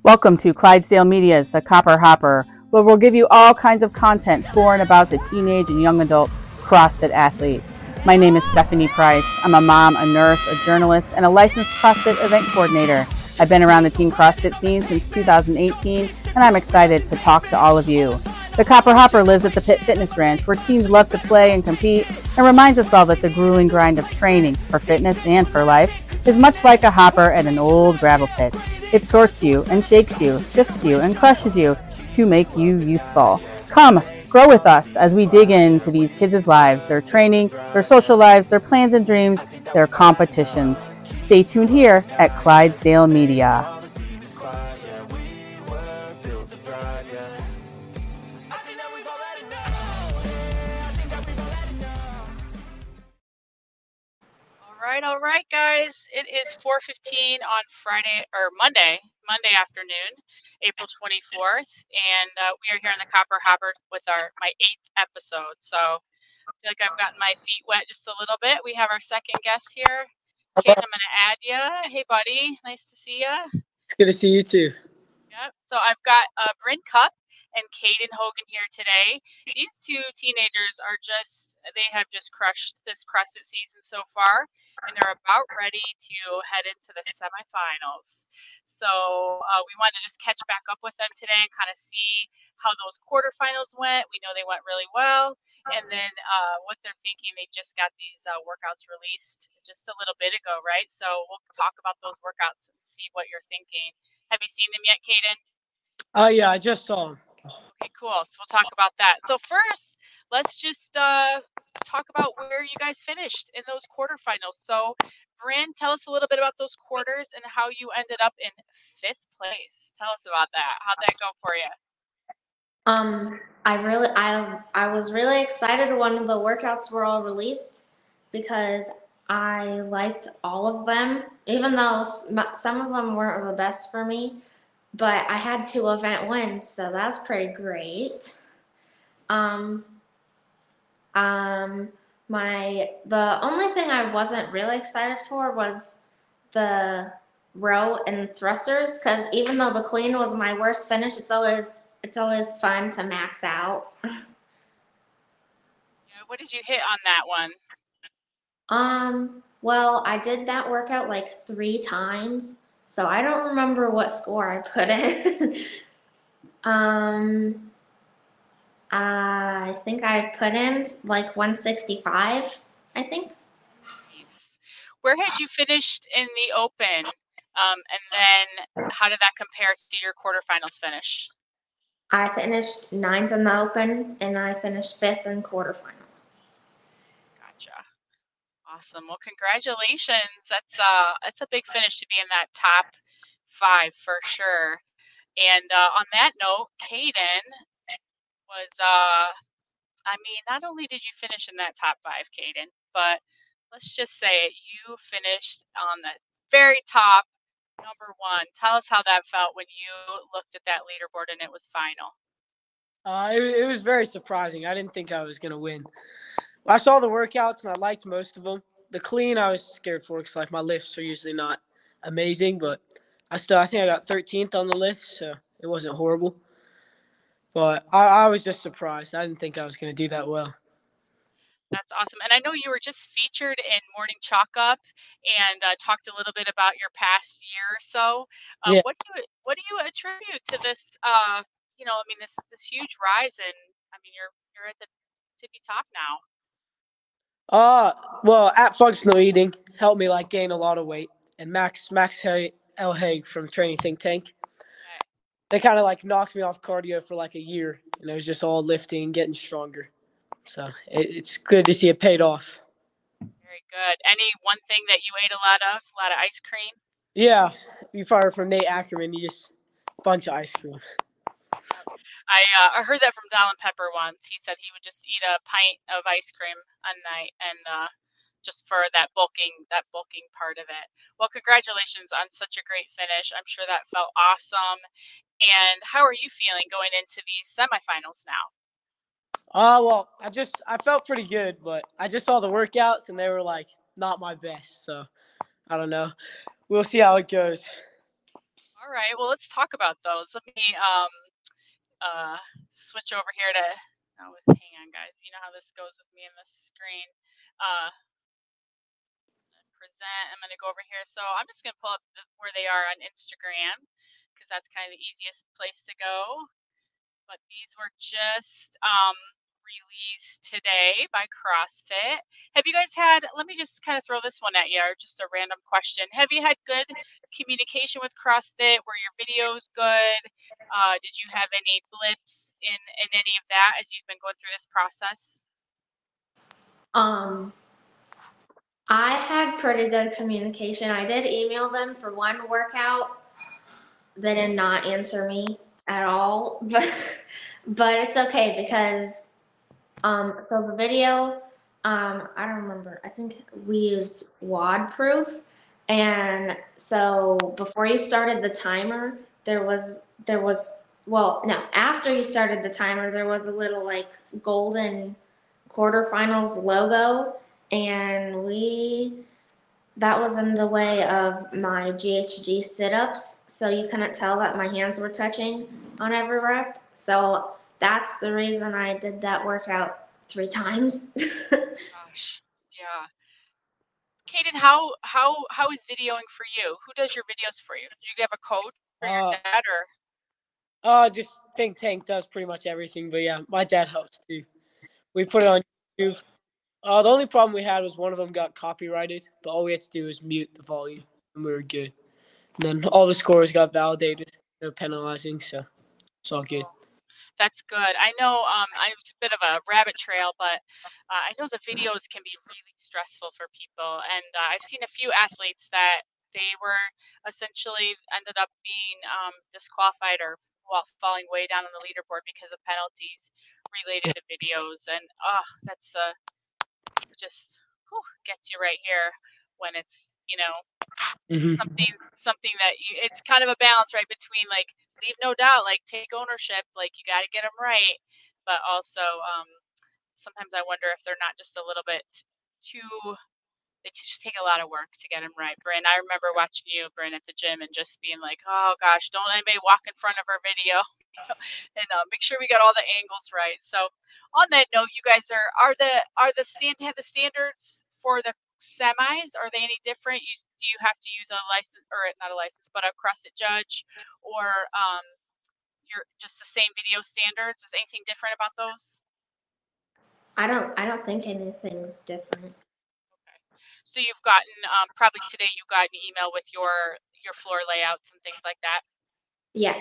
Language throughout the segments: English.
Welcome to Clydesdale Media's The Copper Hopper, where we'll give you all kinds of content for and about the teenage and young adult CrossFit athlete. My name is Stephanie Price. I'm a mom, a nurse, a journalist, and a licensed CrossFit event coordinator. I've been around the teen CrossFit scene since 2018, and I'm excited to talk to all of you. The Copper Hopper lives at the Pit Fitness Ranch, where teens love to play and compete, and reminds us all that the grueling grind of training for fitness and for life is much like a hopper at an old gravel pit. It sorts you and shakes you, sifts you and crushes you to make you useful. Come, grow with us as we dig into these kids' lives, their training, their social lives, their plans and dreams, their competitions. Stay tuned here at Clydesdale Media. Right, all right, guys. It is 4:15 on Friday or Monday, Monday afternoon, April 24th, and uh, we are here in the Copper Hopper with our my eighth episode. So I feel like I've gotten my feet wet just a little bit. We have our second guest here. Kate, I'm going to add you. Hey, buddy. Nice to see you. It's good to see you too. Yep. So I've got uh, Brynn Cupp and Kaiden Hogan here today. These two teenagers are just, they have just crushed this CrossFit season so far, and they're about ready to head into the semifinals. So uh, we wanted to just catch back up with them today and kind of see how those quarterfinals went. We know they went really well, and then uh, what they're thinking. They just got these uh, workouts released just a little bit ago, right? So we'll talk about those workouts and see what you're thinking. Have you seen them yet, Kaiden? Oh yeah, I just saw them. Okay, cool. So we'll talk about that. So first, let's just uh, talk about where you guys finished in those quarterfinals. So, Brynn, tell us a little bit about those quarters and how you ended up in fifth place. Tell us about that. How'd that go for you? Um, I really, I, I was really excited when the workouts were all released because I liked all of them, even though some of them weren't the best for me but I had two event wins, so that's pretty great. Um, um, my the only thing I wasn't really excited for was the row and thrusters because even though the clean was my worst finish, it's always it's always fun to max out. Yeah, what did you hit on that one? Um, well, I did that workout like three times so I don't remember what score I put in. um, I think I put in like 165, I think. Nice. Where had you finished in the open? Um, and then how did that compare to your quarterfinals finish? I finished ninth in the open and I finished fifth in quarterfinals. Awesome. Well, congratulations. That's uh that's a big finish to be in that top five for sure. And uh, on that note, Kaiden was uh I mean, not only did you finish in that top five, Kaiden, but let's just say it, you finished on the very top, number one. Tell us how that felt when you looked at that leaderboard and it was final. Uh, it, it was very surprising. I didn't think I was going to win. I saw the workouts and I liked most of them the clean I was scared for because like my lifts are usually not amazing, but I still I think I got 13th on the lift, so it wasn't horrible. But I, I was just surprised. I didn't think I was going to do that well. That's awesome. And I know you were just featured in Morning Chalk Up and uh, talked a little bit about your past year or so. Uh, yeah. What do you what do you attribute to this? Uh, you know, I mean, this this huge rise, and I mean, you're you're at the tippy top now. Uh, well, at functional eating helped me like gain a lot of weight, and Max Max El-Hag from Training Think Tank, they kind of like knocked me off cardio for like a year, and it was just all lifting and getting stronger. So it, it's good to see it paid off. Very good. Any one thing that you ate a lot of? A lot of ice cream? Yeah, you fired from Nate Ackerman. You just bunch of ice cream. I uh, I heard that from Dallin Pepper once. He said he would just eat a pint of ice cream a night and uh, just for that bulking that bulking part of it. Well, congratulations on such a great finish. I'm sure that felt awesome. And how are you feeling going into these semifinals now? Uh well, I just I felt pretty good, but I just saw the workouts and they were like not my best. So I don't know. We'll see how it goes. All right. Well, let's talk about those. Let me um uh switch over here to. Oh, hang on, guys. You know how this goes with me and the screen. Uh, present. I'm going to go over here. So I'm just going to pull up where they are on Instagram because that's kind of the easiest place to go. But these were just um, released today by CrossFit. Have you guys had, let me just kind of throw this one at you, or just a random question. Have you had good communication with CrossFit? Were your videos good? Uh, did you have any blips in, in any of that as you've been going through this process? Um, I had pretty good communication. I did email them for one workout. They did not answer me at all, but but it's okay because um so the video um I don't remember. I think we used WOD proof and so before you started the timer, there was there was well, no, after you started the timer, there was a little like golden quarterfinals logo and we that was in the way of my GHD sit-ups, so you couldn't tell that my hands were touching on every rep. So that's the reason I did that workout three times. Gosh, yeah. Kaiden, how how how is videoing for you? Who does your videos for you? Do you have a code for your Uh, dad or? Uh, just Think Tank does pretty much everything, but yeah, my dad helps too. We put it on YouTube. Uh, the only problem we had was one of them got copyrighted, but all we had to do was mute the volume, and we were good. And then all the scores got validated, no penalizing, so it's all good. That's good. I know um, I was a bit of a rabbit trail, but uh, I know the videos can be really stressful for people. And uh, I've seen a few athletes that they were essentially ended up being um, disqualified or while falling way down on the leaderboard because of penalties related to videos. And oh, that's uh, just whew, gets you right here when it's you know Mhm. something something that you it's kind of a balance right between like leave no doubt like take ownership like you got to get them right but also um sometimes i wonder if they're not just a little bit too they just take a lot of work to get them right brynn i remember watching you brynn at the gym and just being like oh gosh don't anybody walk in front of our video. And uh, make sure we got all the angles right. So on that note you guys are are the are the stand have the standards for the semis are they any different you do you have to use a license or not a license but a crossfit judge or um you're just the same video standards is anything different about those I don't I don't think anything's different. Okay. so you've gotten um, probably today you got an email with your your floor layouts and things like that Yeah.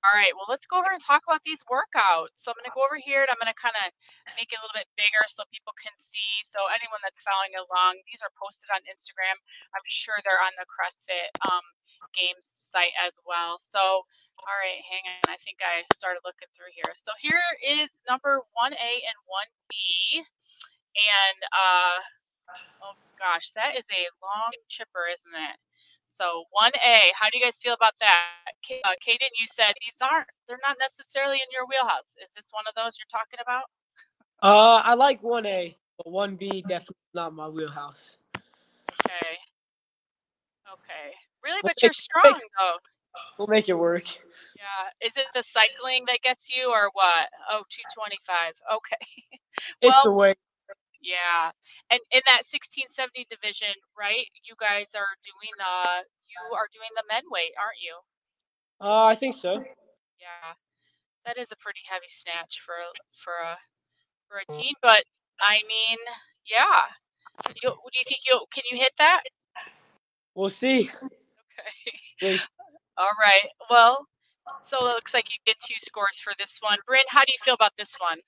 All right, well, let's go over and talk about these workouts. So I'm going to go over here and I'm going to kind of make it a little bit bigger so people can see. So anyone that's following along, these are posted on Instagram. I'm sure they're on the CrossFit um, Games site as well. So, all right, hang on. I think I started looking through here. So here is number 1A and 1B. And, uh, oh gosh, that is a long chipper, isn't it? So 1A, how do you guys feel about that? Ka- Uh, Kaiden, you said these aren't, they're not necessarily in your wheelhouse. Is this one of those you're talking about? Uh, I like 1A, but 1B definitely not my wheelhouse. Okay. Okay. Really, Well, but you're strong make- though. We'll make it work. Yeah. Is it the cycling that gets you or what? Oh, 225. Okay. It's Well- the way. Yeah. And in that 1670 division, right? You guys are doing the you are doing the men weight, aren't you? Uh, I think so. Yeah. That is a pretty heavy snatch for for a for a teen, but I mean, yeah. You, do you think you can you hit that? We'll see. Okay. Wait. All right. Well, so it looks like you get two scores for this one. Brynn, how do you feel about this one?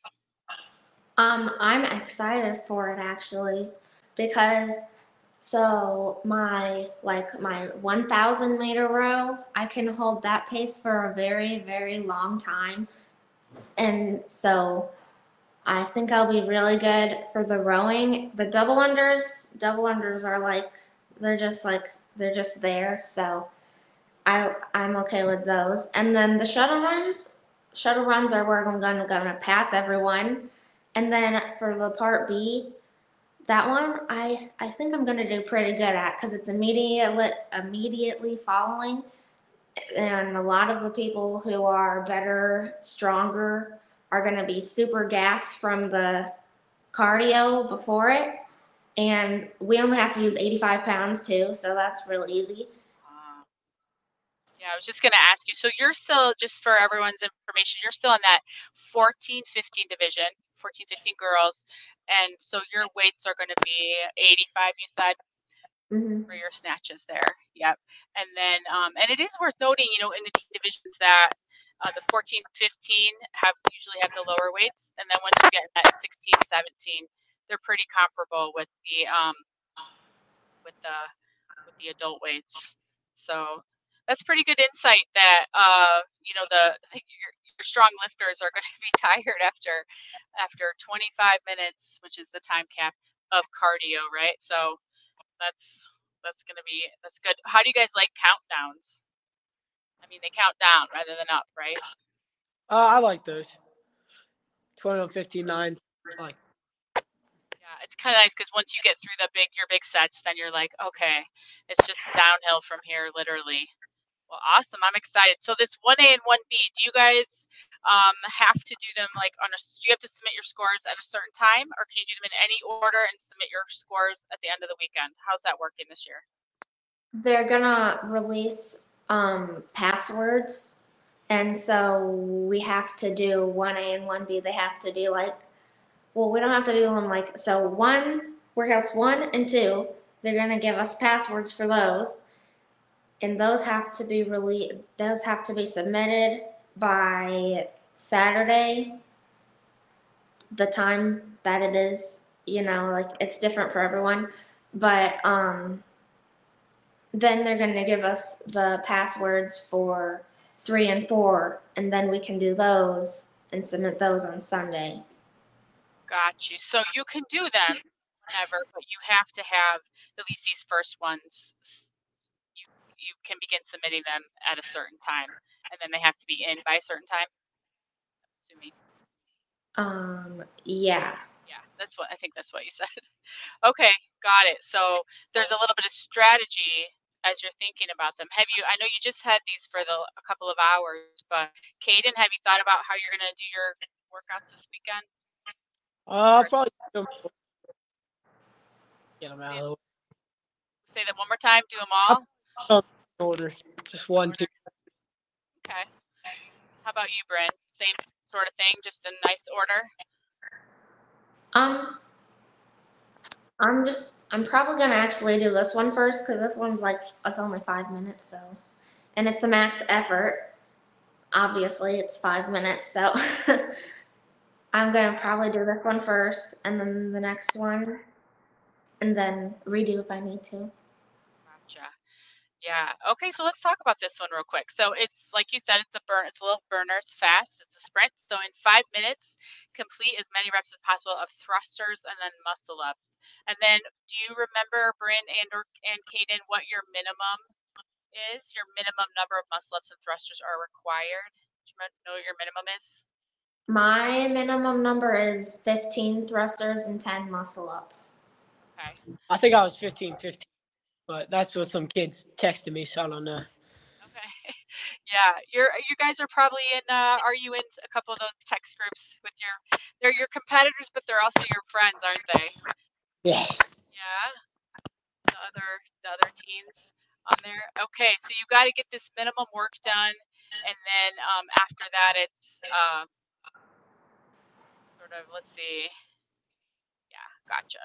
Um, I'm excited for it actually because so my like my 1000 meter row, I can hold that pace for a very very long time. And so I think I'll be really good for the rowing. The double unders, double unders are like they're just like they're just there. So I I'm okay with those. And then the shuttle runs, shuttle runs are where I'm gonna gonna pass everyone. And then for the part B, that one I I think I'm gonna do pretty good at because it's immediately immediately following and a lot of the people who are better, stronger, are going to be super gassed from the cardio before it. And we only have to use 85 pounds too, so that's real easy. Yeah, I was just going to ask you. So you're still, just for everyone's information, you're still in that 14 15 division, 14 15 girls. And so your weights are going to be 85, you said? hmm for your snatches there. Yep. And then, um, and it is worth noting, you know, in the team divisions that uh, the 14, 15 have usually have the lower weights, and then once you get that 16, 17, they're pretty comparable with the um, with the with the adult weights. So that's pretty good insight that uh, you know the strong lifters are going to be tired after after 25 minutes, which is the time cap of cardio, right? So that's that's gonna be that's good. How do you guys like countdowns? I mean, they count down rather than up, right? Uh, I like those. 21, 15, 9. I like Yeah, it's kind of nice because once you get through the big your big sets, then you're like, okay, it's just downhill from here, literally. Well, awesome. I'm excited. So this one A and one B, do you guys um, have to do them like on a? Do you have to submit your scores at a certain time, or can you do them in any order and submit your scores at the end of the weekend? How's that working this year? They're gonna release um, passwords, and so we have to do one A and one B. They have to be like, well, we don't have to do them like so. One workouts one and two, they're gonna give us passwords for those, and those have to be released. Those have to be submitted by Saturday. The time that it is, you know, like it's different for everyone, but um then they're going to give us the passwords for three and four, and then we can do those and submit those on Sunday. Got you. So you can do them whenever, but you have to have at least these first ones. S- You you can begin submitting them at a certain time, and then they have to be in by a certain time. Assuming, Um, yeah. yeah, that's what I think. That's what you said. Okay, got it. So there's a little bit of strategy as you're thinking about them. Have you? I know you just had these for the a couple of hours, but Kaiden, have you thought about how you're gonna do your workouts this weekend? Uh, I'll probably get them out of Say that one more time. Do them all. The order. Just one, two. Okay. How about you, Brynn? Same sort of thing, just in nice order. Um, I'm just, I'm probably gonna actually do this one first because this one's like, it's only five minutes, so, and it's a max effort. Obviously, it's five minutes, so I'm gonna probably do this one first and then the next one, and then redo if I need to. Gotcha. Yeah. Okay, so let's talk about this one real quick. So it's like you said, it's a burn. It's a little burner. It's fast. It's a sprint. So in five minutes, complete as many reps as possible of thrusters and then muscle ups. And then, do you remember, Brynn and or and Kaiden, what your minimum is? Your minimum number of muscle ups and thrusters are required. Do you know what your minimum is? My minimum number is 15 thrusters and 10 muscle ups. Okay. I think I was 15, 15. But that's what some kids texted me, so I don't know. Okay. Yeah, you're you guys are probably in uh are you in a couple of those text groups with your they're your competitors but they're also your friends, aren't they? Yes. Yeah. The other the other teens on there. Okay, so you got to get this minimum work done and then um after that it's uh sort of let's see. Yeah, gotcha.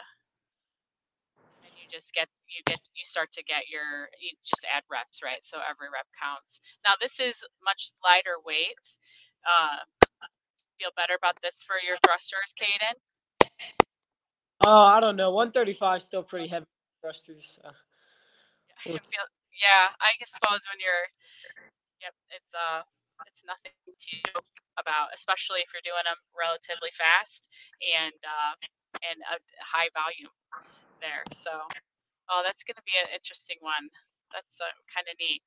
You just get you get you start to get your you just add reps, right? So every rep counts. Now this is much lighter weight. Uh, feel better about this for your thrusters, Kaiden? Oh, I don't know. 135 is still pretty heavy thrusters. So. I feel, yeah, I suppose when you're, yep, it's uh, it's nothing to joke about, especially if you're doing them relatively fast and uh, and a high volume there. So, oh, that's going to be an interesting one. That's uh, kind of neat.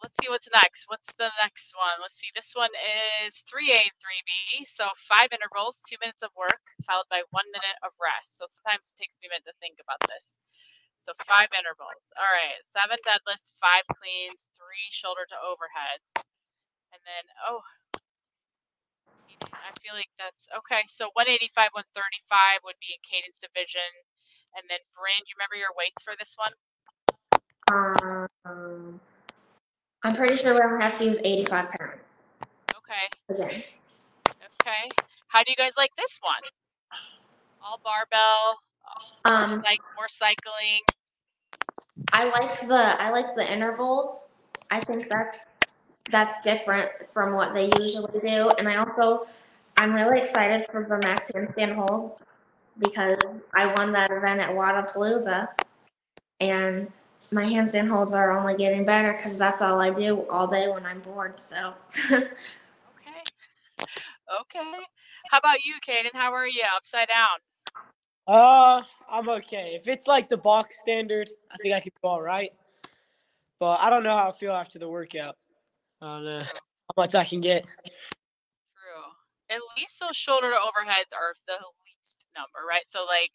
Let's see what's next. What's the next one? Let's see. This one is 3A and 3B. So five intervals, two minutes of work, followed by one minute of rest. So sometimes it takes me a minute to think about this. So five intervals. All right. Seven deadlifts, five cleans, three shoulder to overheads. And then, oh, I feel like that's okay. So 185, 135 would be in Kaiden's division. And then, Brynn, do you remember your weights for this one? Um, I'm pretty sure we're gonna have to use 85 pounds Okay. again. Okay. How do you guys like this one? All barbell, more, Um, cyc- more cycling. I like the I like the intervals. I think that's that's different from what they usually do, and I also I'm really excited for the max handstand hold because I won that event at Wodapalooza, and my handstand holds are only getting better because that's all I do all day when I'm bored. So Okay. Okay. How about you, Kaiden? How are you? Upside down. Uh, I'm okay. If it's like the box standard, I think I could do all right. But I don't know how I feel after the workout. I don't know how much I can get. True. At least those shoulder to overheads are the number, right? So like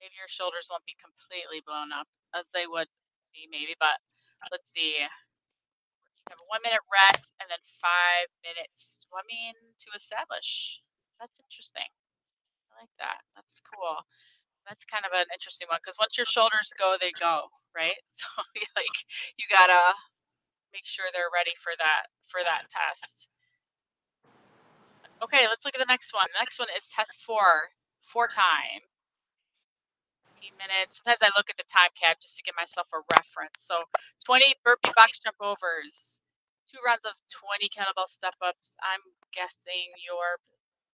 maybe your shoulders won't be completely blown up as they would be maybe, but let's see. You have a one minute rest and then five minutes swimming to establish. That's interesting. I like that. That's cool. That's kind of an interesting one because once your shoulders go, they go, right? So like you gotta make sure they're ready for that for that test. Okay, let's look at the next one. The next one is test four, four time. 15 minutes. Sometimes I look at the time cap just to give myself a reference. So 20 burpee box jump overs, two rounds of 20 kettlebell step ups. I'm guessing your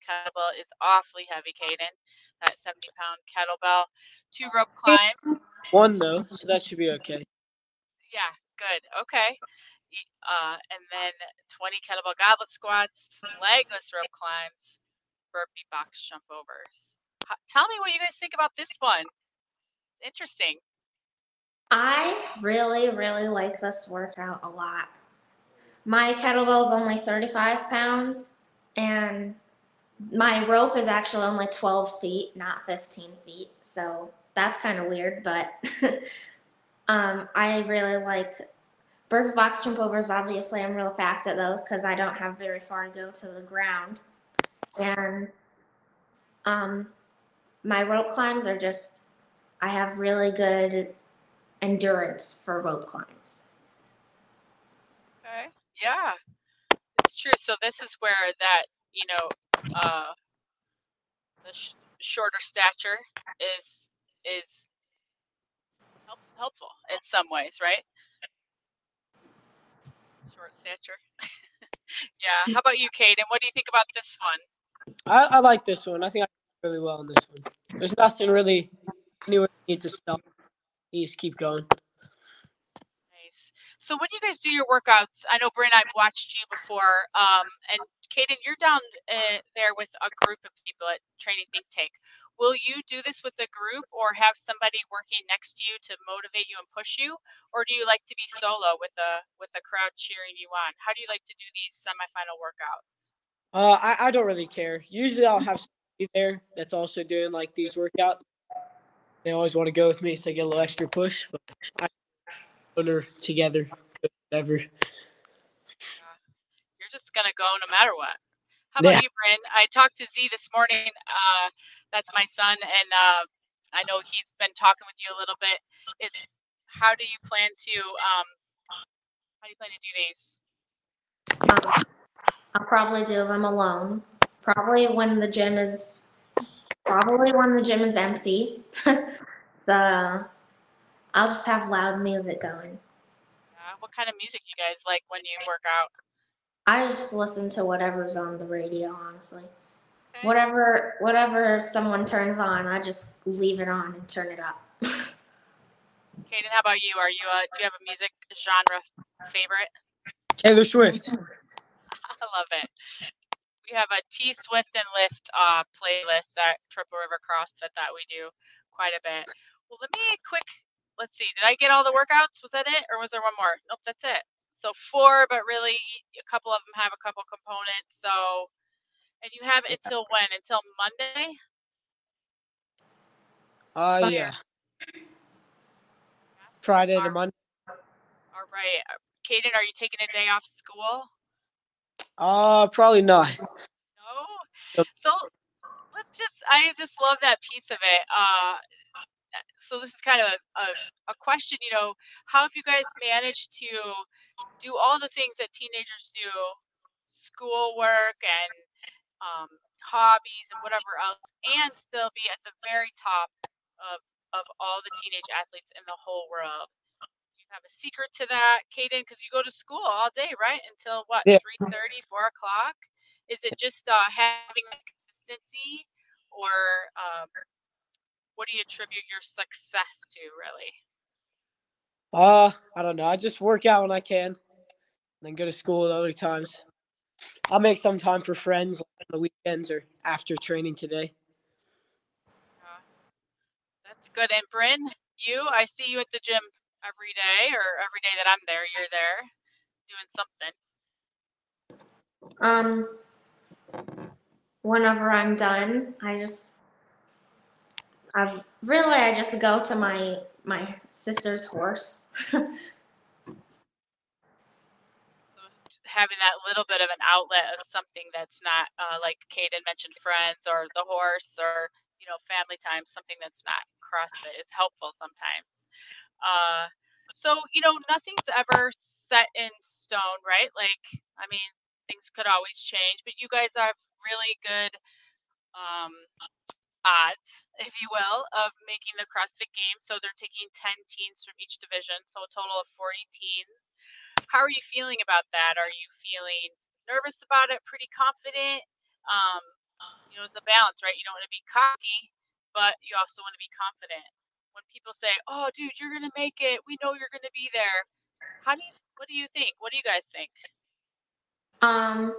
kettlebell is awfully heavy, Kaiden. That 70 pound kettlebell. Two rope climbs. One though, so that should be okay. Yeah, good. Okay. Uh, and then 20 kettlebell goblet squats, legless rope climbs, burpee box jump overs. Tell me what you guys think about this one. Interesting. I really, really like this workout a lot. My kettlebell is only 35 pounds, and my rope is actually only 12 feet, not 15 feet. So that's kind of weird, but um, I really like burpee box jump overs. Obviously, I'm real fast at those because I don't have very far to go to the ground. And um, my rope climbs are just, I have really good endurance for rope climbs. Okay. Yeah, it's true. So this is where that you know uh, the sh- shorter stature is is help- helpful in some ways, right? Short stature. yeah. How about you, Kaiden? What do you think about this one? I, I like this one. I think I did really well in this one. There's nothing really anywhere you need to stop. You just keep going. Nice. So when you guys do your workouts, I know Brynn, I've watched you before, um, and Kaiden, you're down uh, there with a group of people at Training Think Tank. Will you do this with a group, or have somebody working next to you to motivate you and push you, or do you like to be solo with a with a crowd cheering you on? How do you like to do these semifinal workouts? Uh, I, I don't really care. Usually I'll have there that's also doing like these workouts. They always want to go with me, so I get a little extra push. But I put her together, whatever. You're just gonna go no matter what. How about Yeah. you, Brynn? I talked to Z this morning. Uh, that's my son, and uh, I know he's been talking with you a little bit. Is how do you plan to um, how do you plan to do these? Um, I'll probably do them alone. Probably when the gym is probably when the gym is empty. so I'll just have loud music going. Uh, what kind of music you guys like when you work out? I just listen to whatever's on the radio, honestly. Okay. Whatever whatever someone turns on, I just leave it on and turn it up. Kaiden, how about you? Are you uh, do you have a music genre favorite? Taylor Swift. I love it. We have a T Swift and Lift uh, playlist at Triple River CrossFit that we do quite a bit. Well, let me quick. Let's see. Did I get all the workouts? Was that it, or was there one more? Nope, that's it. So four, but really a couple of them have a couple components. So, and you have until when? Until Monday. Uh, yeah. Friday to Monday. All right. Kaiden, are you taking a day off school? Uh, probably not. No. So let's just I just love that piece of it. Uh so this is kind of a, a, a question, you know, how have you guys managed to do all the things that teenagers do, schoolwork and um, hobbies and whatever else, and still be at the very top of of all the teenage athletes in the whole world? Have a secret to that, Kaiden? Because you go to school all day, right? Until what, Yeah. three thirty, four o'clock? Is it just uh, having that consistency, or um, what do you attribute your success to, really? Uh, I don't know. I just work out when I can, then go to school at other times. I'll make some time for friends like on the weekends or after training today. Uh, that's good. And Brynn, you, I see you at the gym every day, or every day that I'm there, you're there doing something. Um, whenever I'm done, I just, I really, I just go to my my sister's horse. Having that little bit of an outlet of something that's not uh, like Kaiden mentioned, friends or the horse or you know family time, something that's not CrossFit is helpful sometimes. Uh, so you know nothing's ever set in stone, right? Like I mean things could always change, but you guys have really good um, odds, if you will, of making the CrossFit Games. So they're taking 10 teams from each division, so a total of 40 teams. How are you feeling about that? Are you feeling nervous about it? Pretty confident? Um, you know, it's a balance, right? You don't want to be cocky, but you also want to be confident. When people say, "Oh, dude, you're gonna make it. We know you're gonna be there." How do you? What do you think? What do you guys think? Um,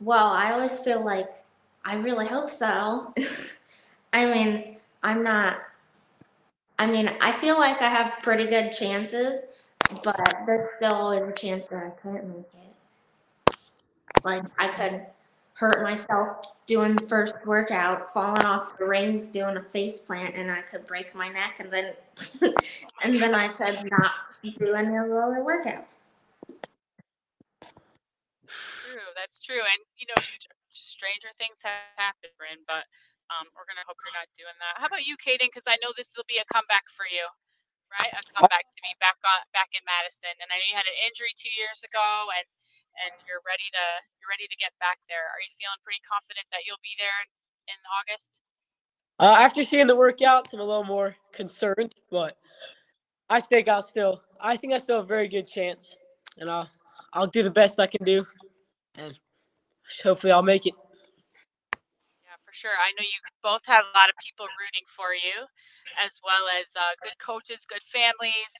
well, I always feel like I really hope so. I mean, I'm not. I mean, I feel like I have pretty good chances, but there's still always a chance that I couldn't make it. Like I could hurt myself doing the first workout, falling off the rings, doing a face plant, and I could break my neck, and then and then I could not do any of the other workouts. True, that's true. And you know, stranger things have happened, Brynn, but um, we're gonna hope you're not doing that. How about you, Kaiden? Because I know this will be a comeback for you, right? A comeback to be back on back in Madison. And I know you had an injury two years ago, and and you're ready to you're ready to get back there. Are you feeling pretty confident that you'll be there in, August? Uh, after seeing the workouts, I'm a little more concerned, but I think I'll still. I think I still have a very good chance, and I'll I'll do the best I can do, and hopefully I'll make it. Yeah, for sure. I know you both have a lot of people rooting for you, as well as uh, good coaches, good families,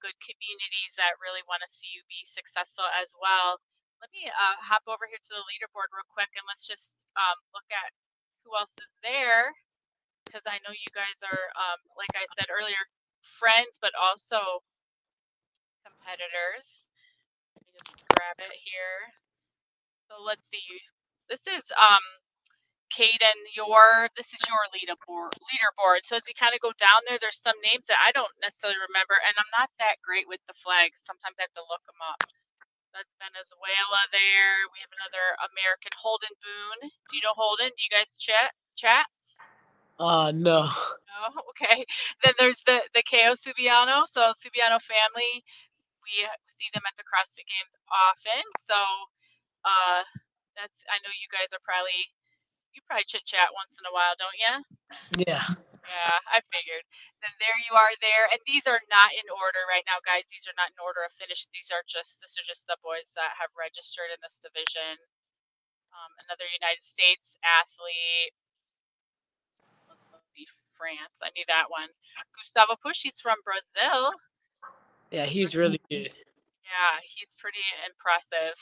good communities that really want to see you be successful as well. Let me uh, hop over here to the leaderboard real quick and let's just um, look at who else is there. Because I know you guys are, um, like I said earlier, friends, but also competitors. Let me just grab it here. So let's see. This is um, Kaiden, your this is your leaderboard leaderboard. So as we kind of go down there, there's some names that I don't necessarily remember, and I'm not that great with the flags. Sometimes I have to look them up. That's Venezuela there. We have another American Holden Boone. Do you know Holden? Do you guys chat chat? Uh no. No, okay. Then there's the the KO Subiano. So Subiano family, we see them at the CrossFit Games often. So uh, that's I know you guys are probably you probably chit chat once in a while, don't you? Yeah. Yeah, I figured. Then there you are there. And these are not in order right now, guys. These are not in order of finish. These are just this are just the boys that have registered in this division. Um, another United States athlete. This must be France. I knew that one. Gustavo Push, he's from Brazil. Yeah, he's really good. Yeah, he's pretty impressive.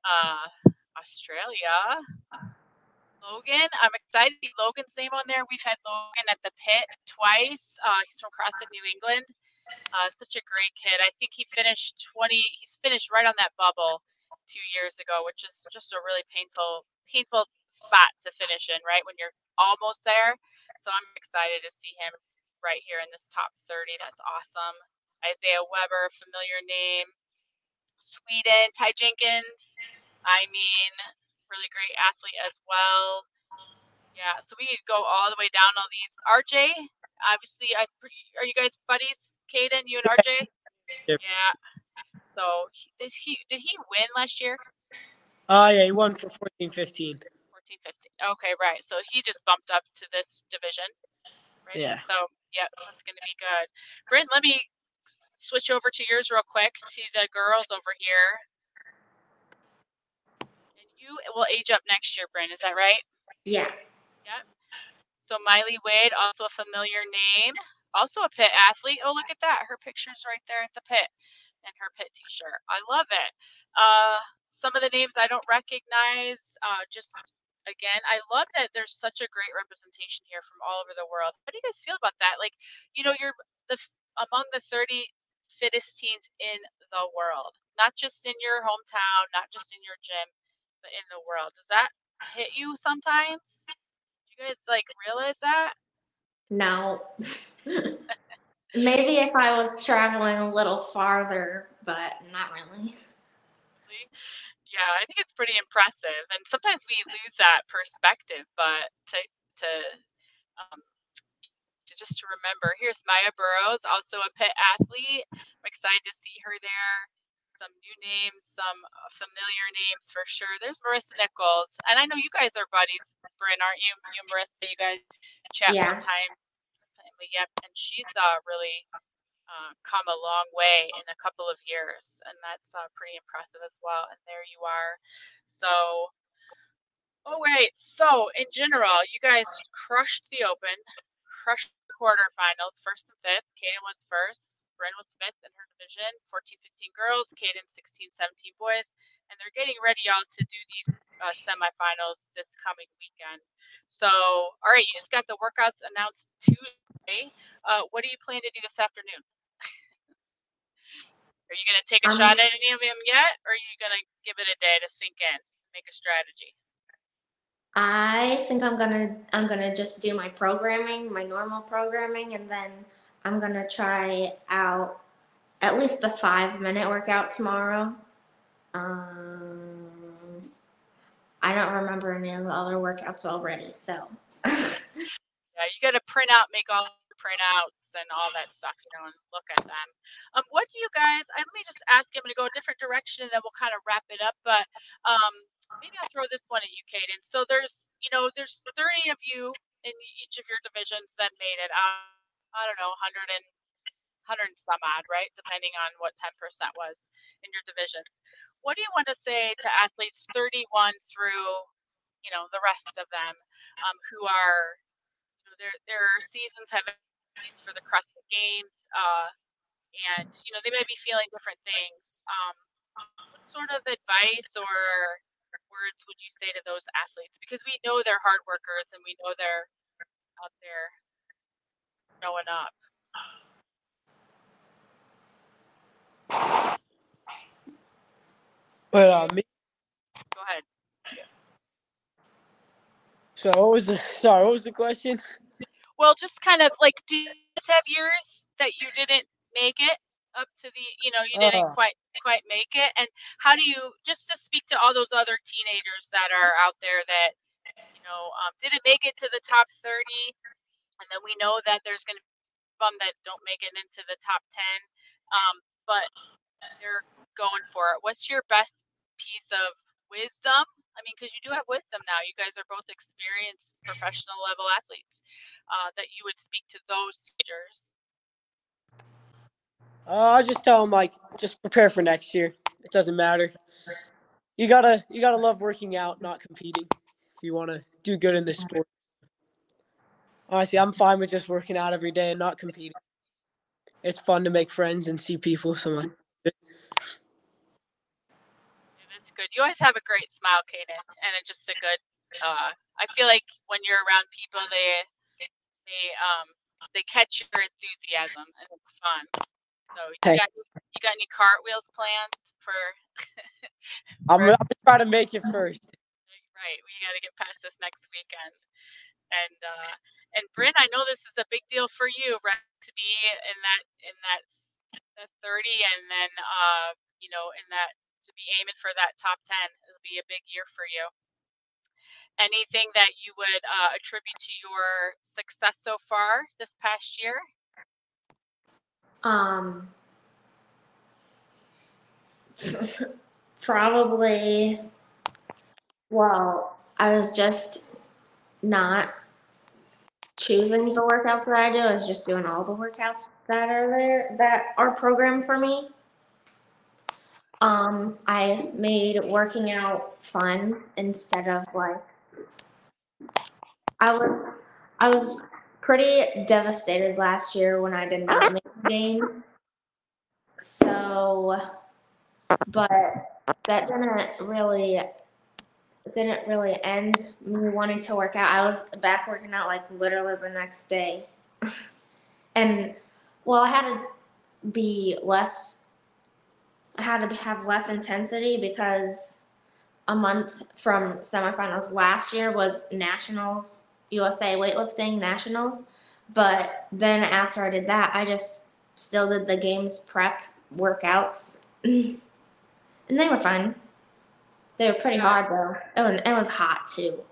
Uh, Australia. Logan, I'm excited to see Logan's name on there. We've had Logan at the pit twice. Uh, he's from CrossFit New England. Uh, such a great kid. I think he finished 20. He's finished right on that bubble two years ago, which is just a really painful, painful spot to finish in, right when you're almost there. So I'm excited to see him right here in this top 30. That's awesome. Isaiah Weber, familiar name. Sweden, Ty Jenkins. I mean, really great athlete as well. Yeah, so we could go all the way down all these. RJ, obviously, I are you guys buddies? Kaiden, you and RJ? Yep. Yeah. So did he did he win last year? Oh, uh, yeah, he won for 14 15. 14 15. Okay, right. So he just bumped up to this division. Right? Yeah. So, yeah, that's going to be good. Brynn, let me switch over to yours real quick. See the girls over here. You will age up next year, Brynn. Is that right? Yeah. Yep. So Miley Wade, also a familiar name, also a pit athlete. Oh, look at that. Her picture's right there at the pit and her pit t-shirt. I love it. Uh, some of the names I don't recognize. Uh, just again, I love that there's such a great representation here from all over the world. How do you guys feel about that? Like, you know, you're the among the 30 fittest teens in the world, not just in your hometown, not just in your gym, in the world. Does that hit you sometimes? Do you guys like realize that? No. Maybe if I was traveling a little farther, but not really. Yeah, I think it's pretty impressive, and sometimes we lose that perspective. But to to um, to just to remember, here's Maya Burrows, also a pit athlete. I'm excited to see her there. Some new names, some uh, familiar names for sure. There's Marissa Nichols, and I know you guys are buddies, Brynn, aren't you? You and Marissa, you guys chat yeah. sometimes. Yep, and she's uh, really uh, come a long way in a couple of years, and that's uh, pretty impressive as well. And there you are. So, oh wait. So in general, you guys crushed the Open, crushed the quarterfinals, first and fifth. Kaiden was first. Brynn was fifth in her division. 14, 15 girls. Kaiden 16, 17 boys. And they're getting ready, y'all, to do these uh, semifinals this coming weekend. So, all right, you just got the workouts announced Tuesday. Uh, what do you plan to do this afternoon? Are you going to take a um, shot at any of them yet, or are you going to give it a day to sink in, make a strategy? I think I'm gonna I'm gonna just do my programming, my normal programming, and then I'm gonna try out at least the five minute workout tomorrow. Um, I don't remember any of the other workouts already, so. yeah, you got to print out, make all the printouts and all that stuff, you know, and look at them. Um, what do you guys? I, let me just ask. I'm going to go a different direction, and then we'll kind of wrap it up. But um, maybe I'll throw this one at you, Kaiden. So there's, you know, there's 30 of you in each of your divisions that made it. Um, I don't know, 100 and 100 and some odd, right? Depending on what 10% was in your divisions. What do you want to say to athletes 31 through, you know, the rest of them um, who are, you know, their their seasons have for the CrossFit Games, uh, and you know they may be feeling different things. Um, what sort of advice or words would you say to those athletes? Because we know they're hard workers and we know they're out there showing up. But uh, me. Go ahead. So what was the sorry? What was the question? Well, just kind of like, do you have years that you didn't make it up to the, you know, you didn't uh, quite quite make it, and how do you just to speak to all those other teenagers that are out there that, you know, um, didn't make it to the top thirty, and then we know that there's going to be some that don't make it into the top ten, um, but they're going for it. What's your best piece of wisdom I mean, because you do have wisdom now. You guys are both experienced professional level athletes. Uh, that you would speak to those teachers. Uh, I just tell them like, just prepare for next year. It doesn't matter. You gotta, you gotta love working out, not competing. If you want to do good in this sport. Honestly, I'm fine with just working out every day and not competing. It's fun to make friends and see people. So much good. You always have a great smile, Kaiden, and it's just a good. Uh, I feel like when you're around people, they they um they catch your enthusiasm and it's fun. So you got you got any cartwheels planned for? I'm gonna try to make it first. Right, we got to get past this next weekend. And uh, and Brynn, I know this is a big deal for you, right? To be in that in that the 30 and then uh, you know in that to be aiming for that top 10 it'll be a big year for you anything that you would uh, attribute to your success so far this past year Um, probably. Well, I was just not choosing the workouts that I do. I was just doing all the workouts that are there that are programmed for me. Um, I made working out fun instead of like I was I was pretty devastated last year when I did not make the game. So, but that didn't really didn't really end me wanting to work out. I was back working out like literally the next day. and well, I had to be less I had to have less intensity because a month from semifinals last year was nationals, USA weightlifting nationals. But then after I did that, I just still did the games prep workouts. and they were fun. They were pretty hard though. It was, it was hot too.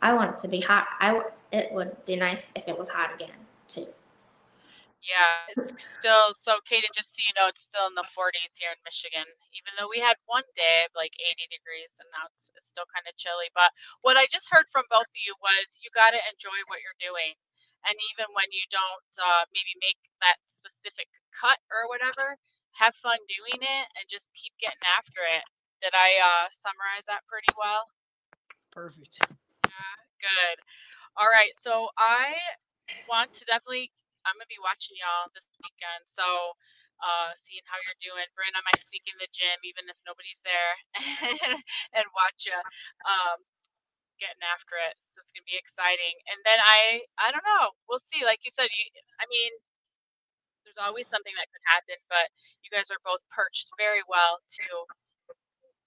I want it to be hot. I w- it would be nice if it was hot again too. Yeah, it's still so Kaiden, just so you know, it's still in the 40s here in Michigan. Even though we had one day of like 80 degrees and now it's, it's still kind of chilly. But what I just heard from both of you was you got to enjoy what you're doing. And even when you don't uh, maybe make that specific cut or whatever, have fun doing it and just keep getting after it. Did I uh, summarize that pretty well? Perfect. Yeah, good. All right, so I want to definitely I'm gonna be watching y'all this weekend. So uh, seeing how you're doing. Brynn, I might sneak in the gym even if nobody's there and watch you um, getting after it. So it's gonna be exciting. And then I I don't know. We'll see. Like you said, you, I mean, there's always something that could happen, but you guys are both perched very well to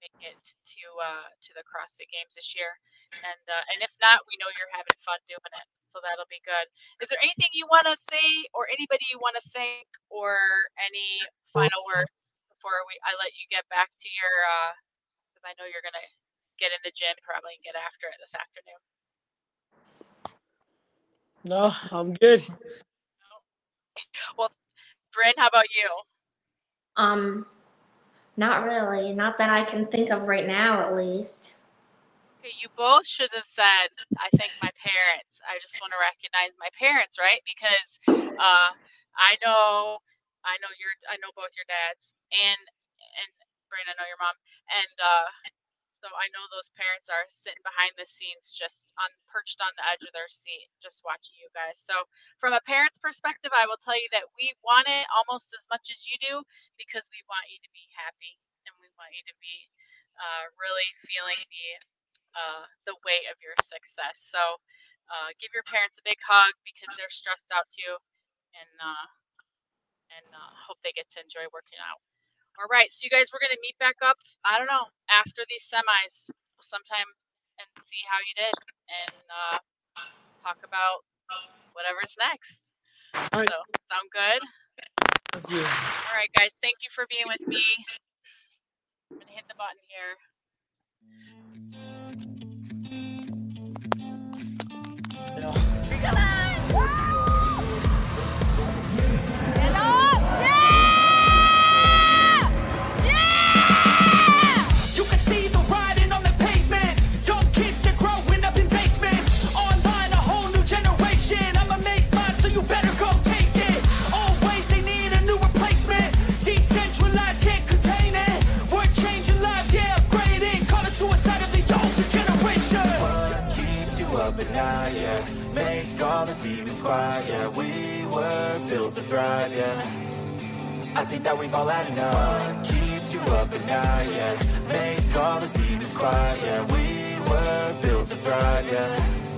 make it to uh, to the CrossFit Games this year. And uh, and if not, we know you're having fun doing it, so that'll be good. Is there anything you want to say, or anybody you want to thank, or any final words before we I let you get back to your? Because uh, I know you're gonna get in the gym probably and get after it this afternoon. No, I'm good. Well, Brynn, how about you? Um, not really. Not that I can think of right now, at least. Okay, you both should have said, I thank my parents. I just want to recognize my parents, right? Because uh, I know, I know your, I know both your dads, and and Brandon, I know your mom, and uh, so I know those parents are sitting behind the scenes, just on perched on the edge of their seat, just watching you guys. So from a parent's perspective, I will tell you that we want it almost as much as you do because we want you to be happy and we want you to be uh, really feeling the uh, the weight of your success. So uh, give your parents a big hug because they're stressed out too, and uh, and uh, hope they get to enjoy working out. All right, so you guys, we're gonna meet back up. I don't know after these semis sometime and see how you did and uh, talk about whatever's next. All right. So sound good? That's good. All right, guys. Thank you for being with me. I'm gonna hit the button here. At night, yeah? Make all the demons quiet, yeah. We were built to thrive, yeah. I think that we've all had enough. What keeps you up at night, yeah? Make all the demons quiet, yeah. We were built to thrive, yeah.